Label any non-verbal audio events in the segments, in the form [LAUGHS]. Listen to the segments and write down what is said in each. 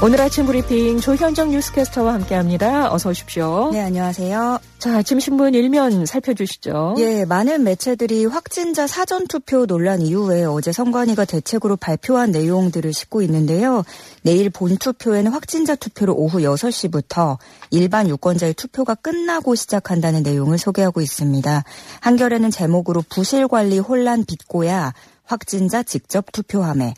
오늘 아침 브리핑 조현정 뉴스캐스터와 함께합니다. 어서 오십시오. 네, 안녕하세요. 자, 아침 신문 일면 살펴주시죠. 예, 많은 매체들이 확진자 사전 투표 논란 이후에 어제 선관위가 대책으로 발표한 내용들을 싣고 있는데요. 내일 본 투표에는 확진자 투표로 오후 6시부터 일반 유권자의 투표가 끝나고 시작한다는 내용을 소개하고 있습니다. 한겨레는 제목으로 부실 관리 혼란 빚고야 확진자 직접 투표함에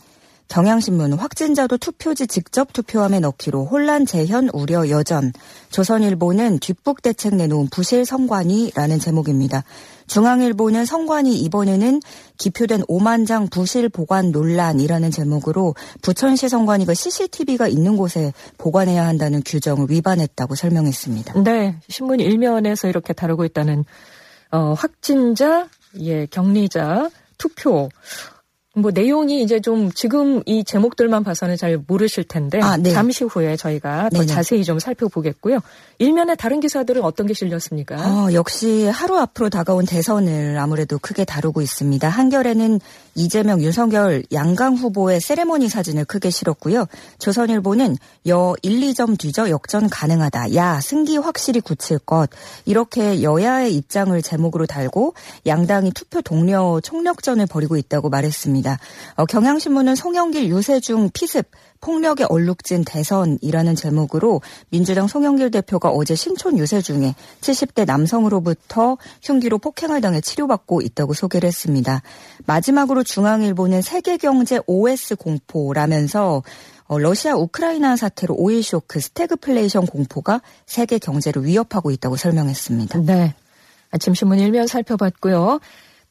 경향신문 확진자도 투표지 직접 투표함에 넣기로 혼란 재현 우려 여전. 조선일보는 뒷북 대책 내놓은 부실 성관이라는 제목입니다. 중앙일보는 성관이 이번에는 기표된 5만 장 부실 보관 논란이라는 제목으로 부천시 성관이가 CCTV가 있는 곳에 보관해야 한다는 규정을 위반했다고 설명했습니다. 네, 신문 일면에서 이렇게 다루고 있다는 어, 확진자, 예, 격리자, 투표. 뭐 내용이 이제 좀 지금 이 제목들만 봐서는 잘 모르실 텐데 아, 네. 잠시 후에 저희가 더 네네. 자세히 좀 살펴보겠고요. 일면에 다른 기사들은 어떤 게 실렸습니까? 어, 역시 하루 앞으로 다가온 대선을 아무래도 크게 다루고 있습니다. 한겨레는 이재명, 윤석열 양강 후보의 세레모니 사진을 크게 실었고요. 조선일보는 여 1, 2점 뒤져 역전 가능하다. 야, 승기 확실히 굳힐 것. 이렇게 여야의 입장을 제목으로 달고 양당이 투표 독려 총력전을 벌이고 있다고 말했습니다. 어, 경향신문은 송영길, 유세중 피습 폭력에 얼룩진 대선이라는 제목으로 민주당 송영길 대표가 어제 신촌 유세 중에 70대 남성으로부터 흉기로 폭행을 당해 치료받고 있다고 소개를 했습니다. 마지막으로 중앙일보는 세계경제 OS 공포라면서 어, 러시아 우크라이나 사태로 오일 쇼크 스태그플레이션 공포가 세계 경제를 위협하고 있다고 설명했습니다. 네. 아침 신문 일면 살펴봤고요.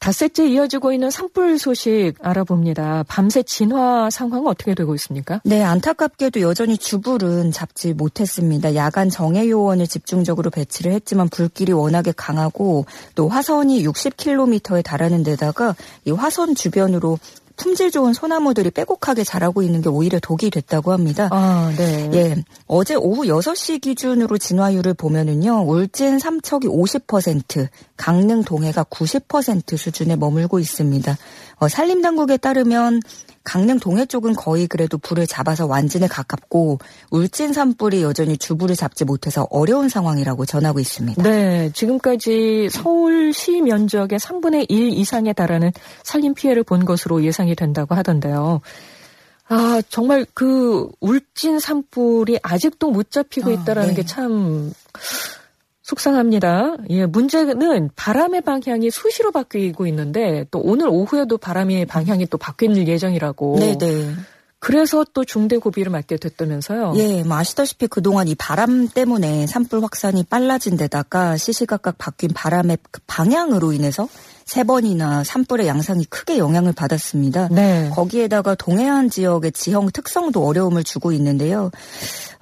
닷새째 이어지고 있는 산불 소식 알아봅니다. 밤새 진화 상황은 어떻게 되고 있습니까? 네, 안타깝게도 여전히 주불은 잡지 못했습니다. 야간 정예 요원을 집중적으로 배치를 했지만 불길이 워낙에 강하고 또 화선이 60km에 달하는 데다가 이 화선 주변으로 품질 좋은 소나무들이 빼곡하게 자라고 있는 게 오히려 독이 됐다고 합니다. 아, 네. 예. 어제 오후 6시 기준으로 진화율을 보면은요. 울진 삼척이 50%, 강릉 동해가 90% 수준에 머물고 있습니다. 어, 산림당국에 따르면 강릉 동해 쪽은 거의 그래도 불을 잡아서 완진에 가깝고 울진 산불이 여전히 주불을 잡지 못해서 어려운 상황이라고 전하고 있습니다. 네, 지금까지 서울시 면적의 3분의 1 이상에 달하는 산림 피해를 본 것으로 예상이 된다고 하던데요. 아, 정말 그 울진 산불이 아직도 못 잡히고 아, 있다라는 아, 네. 게참 속상합니다. 예, 문제는 바람의 방향이 수시로 바뀌고 있는데 또 오늘 오후에도 바람의 방향이 또 바뀔 예정이라고. 네네. 네. 그래서 또 중대 고비를 맞게 됐다면서요? 예, 뭐 아시다시피 그동안 이 바람 때문에 산불 확산이 빨라진 데다가 시시각각 바뀐 바람의 그 방향으로 인해서 세 번이나 산불의 양상이 크게 영향을 받았습니다. 네. 거기에다가 동해안 지역의 지형 특성도 어려움을 주고 있는데요.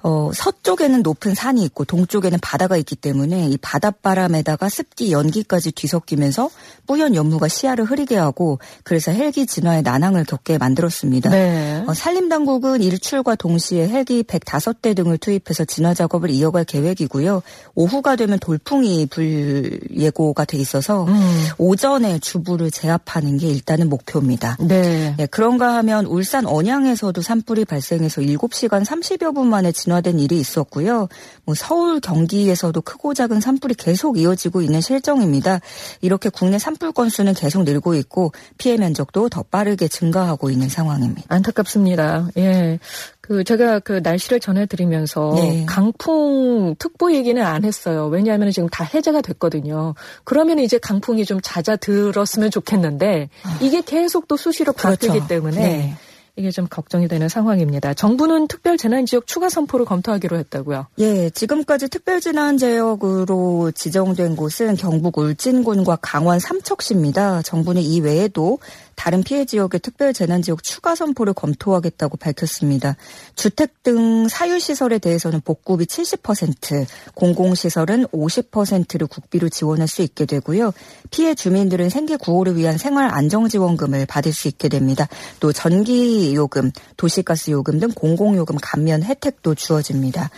어, 서쪽에는 높은 산이 있고 동쪽에는 바다가 있기 때문에 이 바닷바람에다가 습기, 연기까지 뒤섞이면서 뿌연 연무가 시야를 흐리게 하고 그래서 헬기 진화의 난항을 겪게 만들었습니다. 네. 어, 산림당국은 일출과 동시에 헬기 105대 등을 투입해서 진화 작업을 이어갈 계획이고요. 오후가 되면 돌풍이 불 예고가 돼 있어서 음. 오전에 주부를 제압하는 게 일단은 목표입니다. 네. 네. 그런가 하면 울산 언양에서도 산불이 발생해서 7시간 30여 분 만에 진 진화된 일이 있었고요. 뭐 서울 경기에서도 크고 작은 산불이 계속 이어지고 있는 실정입니다. 이렇게 국내 산불 건수는 계속 늘고 있고 피해 면적도 더 빠르게 증가하고 있는 상황입니다. 안타깝습니다. 예. 그 제가 그 날씨를 전해드리면서 네. 강풍 특보 얘기는 안 했어요. 왜냐하면 지금 다 해제가 됐거든요. 그러면 이제 강풍이 좀 잦아들었으면 좋겠는데 아. 이게 계속 또 수시로 그렇죠. 바뀌기 때문에 네. 이게 좀 걱정이 되는 상황입니다. 정부는 특별 재난 지역 추가 선포를 검토하기로 했다고요. 예, 지금까지 특별 재난 지역으로 지정된 곳은 경북 울진군과 강원 삼척시입니다. 정부는 이 외에도 다른 피해 지역의 특별 재난 지역 추가 선포를 검토하겠다고 밝혔습니다. 주택 등 사유 시설에 대해서는 복구비 70%, 공공 시설은 50%를 국비로 지원할 수 있게 되고요. 피해 주민들은 생계 구호를 위한 생활 안정 지원금을 받을 수 있게 됩니다. 또 전기 요금, 도시가스 요금 등 공공 요금 감면 혜택도 주어집니다.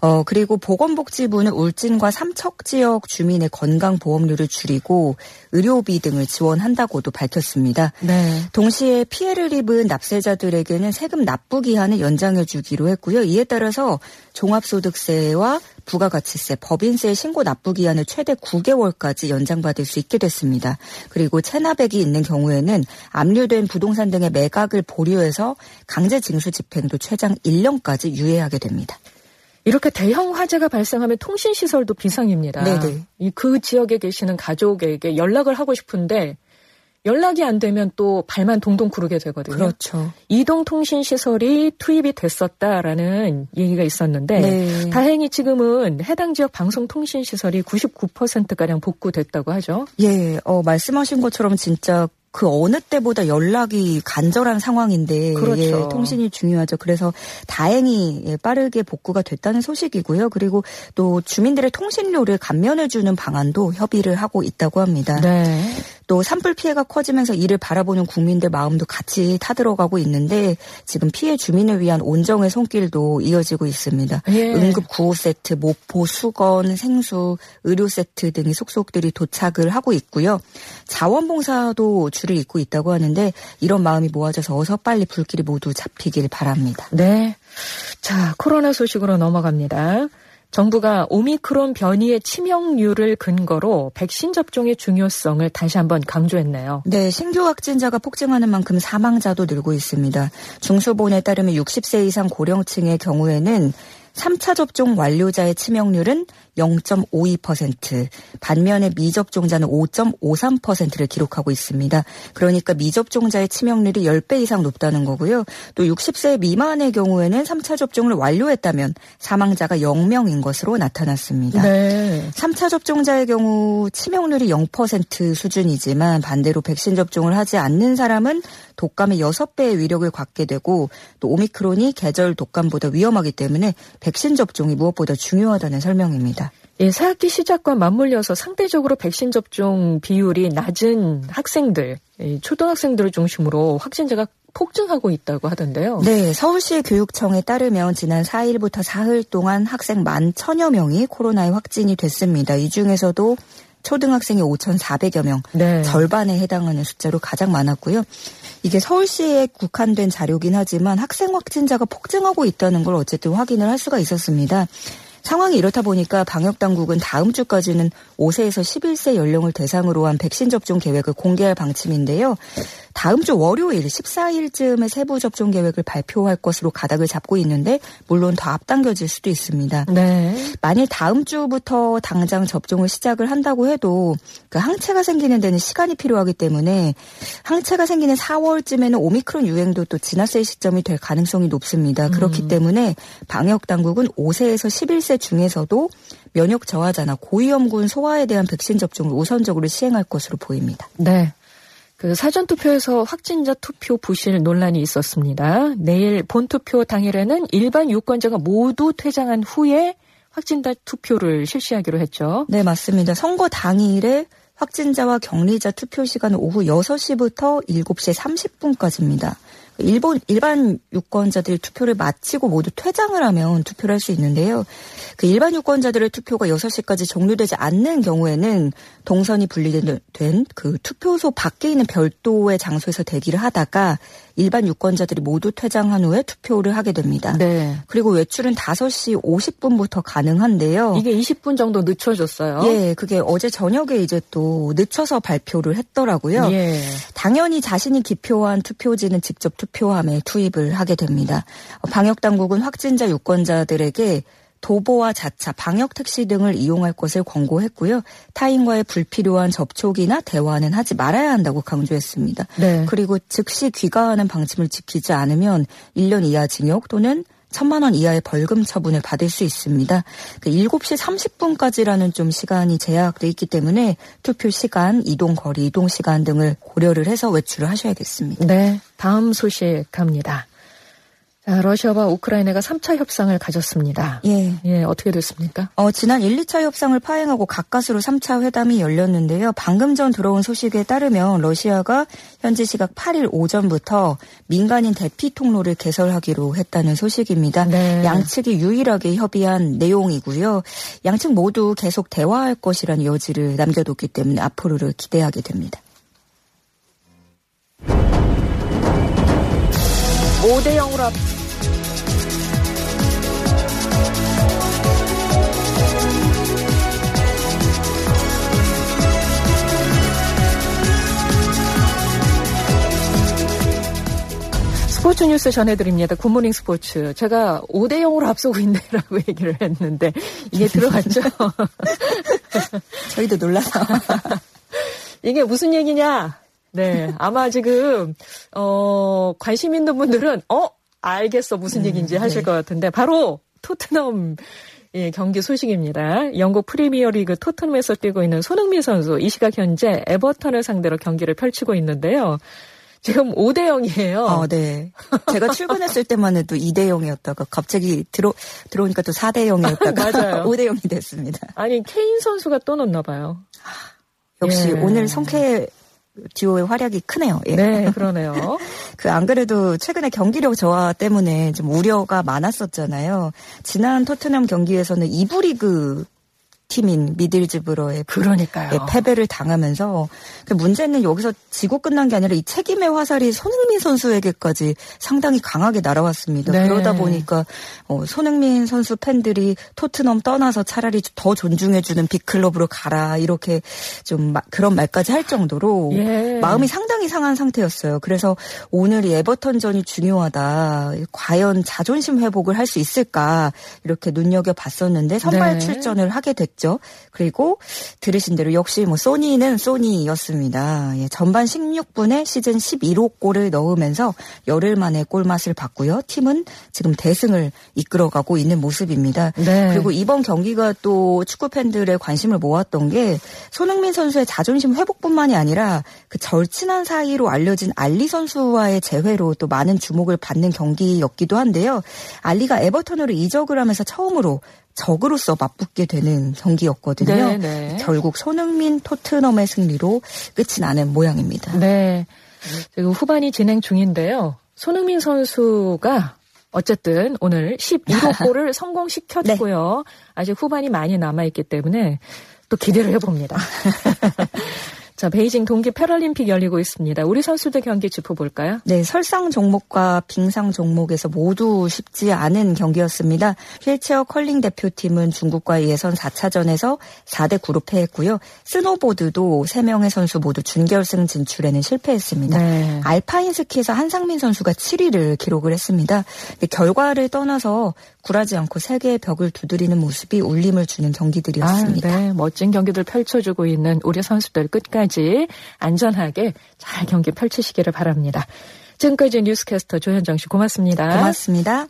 어, 그리고 보건복지부는 울진과 삼척 지역 주민의 건강보험료를 줄이고 의료비 등을 지원한다고도 밝혔습니다. 네. 동시에 피해를 입은 납세자들에게는 세금 납부 기한을 연장해 주기로 했고요. 이에 따라서 종합소득세와 부가가치세, 법인세 신고 납부 기한을 최대 9개월까지 연장받을 수 있게 됐습니다. 그리고 체납액이 있는 경우에는 압류된 부동산 등의 매각을 보류해서 강제 징수 집행도 최장 1년까지 유예하게 됩니다. 이렇게 대형 화재가 발생하면 통신 시설도 비상입니다. 네네. 그 지역에 계시는 가족에게 연락을 하고 싶은데 연락이 안 되면 또 발만 동동 구르게 되거든요. 그렇죠. 이동 통신 시설이 투입이 됐었다라는 얘기가 있었는데 네. 다행히 지금은 해당 지역 방송 통신 시설이 99%가량 복구됐다고 하죠. 예, 어, 말씀하신 것처럼 진짜 그 어느 때보다 연락이 간절한 상황인데 그렇죠. 예, 통신이 중요하죠. 그래서 다행히 예, 빠르게 복구가 됐다는 소식이고요. 그리고 또 주민들의 통신료를 감면해주는 방안도 협의를 하고 있다고 합니다. 네. 또 산불 피해가 커지면서 이를 바라보는 국민들 마음도 같이 타들어가고 있는데 지금 피해 주민을 위한 온정의 손길도 이어지고 있습니다. 예. 응급 구호 세트, 모포, 수건, 생수, 의료 세트 등의 속속들이 도착을 하고 있고요. 자원봉사도 줄을 잇고 있다고 하는데 이런 마음이 모아져서 어서 빨리 불길이 모두 잡히길 바랍니다. 네. 자, 코로나 소식으로 넘어갑니다. 정부가 오미크론 변이의 치명률을 근거로 백신 접종의 중요성을 다시 한번 강조했네요. 네, 신규 확진자가 폭증하는 만큼 사망자도 늘고 있습니다. 중수본에 따르면 60세 이상 고령층의 경우에는 3차 접종 완료자의 치명률은 0.52%, 반면에 미접종자는 5.53%를 기록하고 있습니다. 그러니까 미접종자의 치명률이 10배 이상 높다는 거고요. 또 60세 미만의 경우에는 3차 접종을 완료했다면 사망자가 0명인 것으로 나타났습니다. 네. 3차 접종자의 경우 치명률이 0% 수준이지만 반대로 백신 접종을 하지 않는 사람은 독감의 6배의 위력을 갖게 되고 또 오미크론이 계절 독감보다 위험하기 때문에 백신 접종이 무엇보다 중요하다는 설명입니다. 예, 새학기 시작과 맞물려서 상대적으로 백신 접종 비율이 낮은 학생들, 초등학생들을 중심으로 확진자가 폭증하고 있다고 하던데요. 네, 서울시 교육청에 따르면 지난 4일부터 사흘 동안 학생 만 천여 명이 코로나에 확진이 됐습니다. 이 중에서도 초등학생이 5,400여 명, 네. 절반에 해당하는 숫자로 가장 많았고요. 이게 서울시에 국한된 자료긴 하지만 학생 확진자가 폭증하고 있다는 걸 어쨌든 확인을 할 수가 있었습니다. 상황이 이렇다 보니까 방역 당국은 다음 주까지는 5세에서 11세 연령을 대상으로 한 백신 접종 계획을 공개할 방침인데요. 다음 주 월요일 14일쯤에 세부 접종 계획을 발표할 것으로 가닥을 잡고 있는데 물론 더 앞당겨질 수도 있습니다. 네. 만일 다음 주부터 당장 접종을 시작을 한다고 해도 그 항체가 생기는 데는 시간이 필요하기 때문에 항체가 생기는 4월쯤에는 오미크론 유행도 또 지났을 시점이 될 가능성이 높습니다. 그렇기 음. 때문에 방역 당국은 5세에서 11세 중에서도 면역 저하자나 고위험군 소 아에 대한 백신 접종을 우선적으로 시행할 것으로 보입니다. 네. 그 사전 투표에서 확진자 투표 부실 논란이 있었습니다. 내일 본 투표 당일에는 일반 유권자가 모두 퇴장한 후에 확진자 투표를 실시하기로 했죠. 네, 맞습니다. 선거 당일에 확진자와 격리자 투표 시간은 오후 6시부터 7시 30분까지입니다. 일본 일반 유권자들이 투표를 마치고 모두 퇴장을 하면 투표를 할 수 있는데요. 그 일반 유권자들의 투표가 6시까지 종료되지 않는 경우에는 동선이 분리된 그 투표소 밖에 있는 별도의 장소에서 대기를 하다가 일반 유권자들이 모두 퇴장한 후에 투표를 하게 됩니다. 네. 그리고 외출은 5시 50분부터 가능한데요. 이게 20분 정도 늦춰졌어요. 예, 그게 어제 저녁에 이제 또 늦춰서 발표를 했더라고요. 예. 당연히 자신이 기표한 투표지는 직접 투표함에 투입을 하게 됩니다. 방역 당국은 확진자 유권자들에게 도보와 자차, 방역 택시 등을 이용할 것을 권고했고요. 타인과의 불필요한 접촉이나 대화는 하지 말아야 한다고 강조했습니다. 네. 그리고 즉시 귀가하는 방침을 지키지 않으면 1년 이하 징역 또는 천만 원 이하의 벌금 처분을 받을 수 있습니다. 7시 30분까지라는 좀 시간이 제약돼 있기 때문에 투표 시간, 이동 거리, 이동 시간 등을 고려를 해서 외출을 하셔야겠습니다. 네, 다음 소식 갑니다. 자, 러시아와 우크라이나가 3차 협상을 가졌습니다. 예. 예, 어떻게 됐습니까? 어, 지난 1, 2차 협상을 파행하고 가까스로 3차 회담이 열렸는데요. 방금 전 들어온 소식에 따르면 러시아가 현지 시각 8일 오전부터 민간인 대피 통로를 개설하기로 했다는 소식입니다. 네. 양측이 유일하게 협의한 내용이고요. 양측 모두 계속 대화할 것이라는 여지를 남겨뒀기 때문에 앞으로를 기대하게 됩니다. 5대 0으로 앞 스포츠 뉴스 전해드립니다. 굿모닝 스포츠. 제가 5대 0으로 앞서고 있네라고 [LAUGHS] 얘기를 했는데 이게 들어갔죠? [LAUGHS] 저희도 놀라서. [LAUGHS] 이게 무슨 얘기냐? 네. 아마 지금, 어, 관심 있는 분들은, 어? 알겠어. 무슨 음, 얘기인지 하실 네. 것 같은데, 바로 토트넘 예, 경기 소식입니다. 영국 프리미어리그 토트넘에서 뛰고 있는 손흥민 선수 이 시각 현재 에버턴을 상대로 경기를 펼치고 있는데요. 지금 5대 0이에요. 어, 네. 제가 출근했을 때만 해도 2대 0이었다가 갑자기 들어, 들어오니까 또 4대 0이었다가 [LAUGHS] 맞아요. 5대 0이 됐습니다. 아니, 케인 선수가 또 넣나 봐요. 역시 예. 오늘 성쾌 듀오의 활약이 크네요. 예. 네, 그러네요. [LAUGHS] 그 안 그래도 최근에 경기력 저하 때문에 좀 우려가 많았었잖아요. 지난 토트넘 경기에서는 이부 리그 팀인 미들즈브러의 그러니까요. 예, 패배를 당하면서 그 문제는 여기서 지고 끝난 게 아니라 이 책임의 화살이 손흥민 선수에게까지 상당히 강하게 날아왔습니다. 네. 그러다 보니까 어, 손흥민 선수 팬들이 토트넘 떠나서 차라리 더 존중해주는 빅클럽으로 가라 이렇게 좀 마, 그런 말까지 할 정도로 예. 마음이 상당히 상한 상태였어요. 그래서 오늘 이 에버턴전이 중요하다. 과연 자존심 회복을 할 수 있을까 이렇게 눈여겨 봤었는데 선발 네. 출전을 하게 됐. 있죠. 그리고 들으신 대로 역시 뭐 소니는 소니였습니다. 예, 전반 16분에 시즌 11호 골을 넣으면서 열흘 만에 골맛을 봤고요. 팀은 지금 대승을 이끌어가고 있는 모습입니다. 네. 그리고 이번 경기가 또 축구 팬들의 관심을 모았던 게 손흥민 선수의 자존심 회복뿐만이 아니라 그 절친한 사이로 알려진 알리 선수와의 재회로 또 많은 주목을 받는 경기였기도 한데요. 알리가 에버턴으로 이적을 하면서 처음으로 적으로서 맞붙게 되는 경기였거든요. 네, 네. 결국 손흥민 토트넘의 승리로 끝이 나는 모양입니다. 네. 지금 후반이 진행 중인데요. 손흥민 선수가 어쨌든 오늘 11호 [LAUGHS] 골을 성공시켰고요. 네. 아직 후반이 많이 남아있기 때문에 또 기대를 해봅니다. [LAUGHS] 자, 베이징 동계 패럴림픽 열리고 있습니다. 우리 선수들 경기 짚어볼까요? 네, 설상 종목과 빙상 종목에서 모두 쉽지 않은 경기였습니다. 휠체어 컬링 대표팀은 중국과의 예선 4차전에서 4대 9로 패했고요. 스노보드도 3명의 선수 모두 준결승 진출에는 실패했습니다. 네. 알파인 스키에서 한상민 선수가 7위를 기록을 했습니다. 결과를 떠나서 굴하지 않고 세계의 벽을 두드리는 모습이 울림을 주는 경기들이었습니다. 아, 네. 멋진 경기들 펼쳐주고 있는 우리 선수들 끝까지 끝까지 안전하게 잘 경기 펼치시기를 바랍니다. 지금까지 뉴스캐스터 조현정 씨 고맙습니다. 고맙습니다.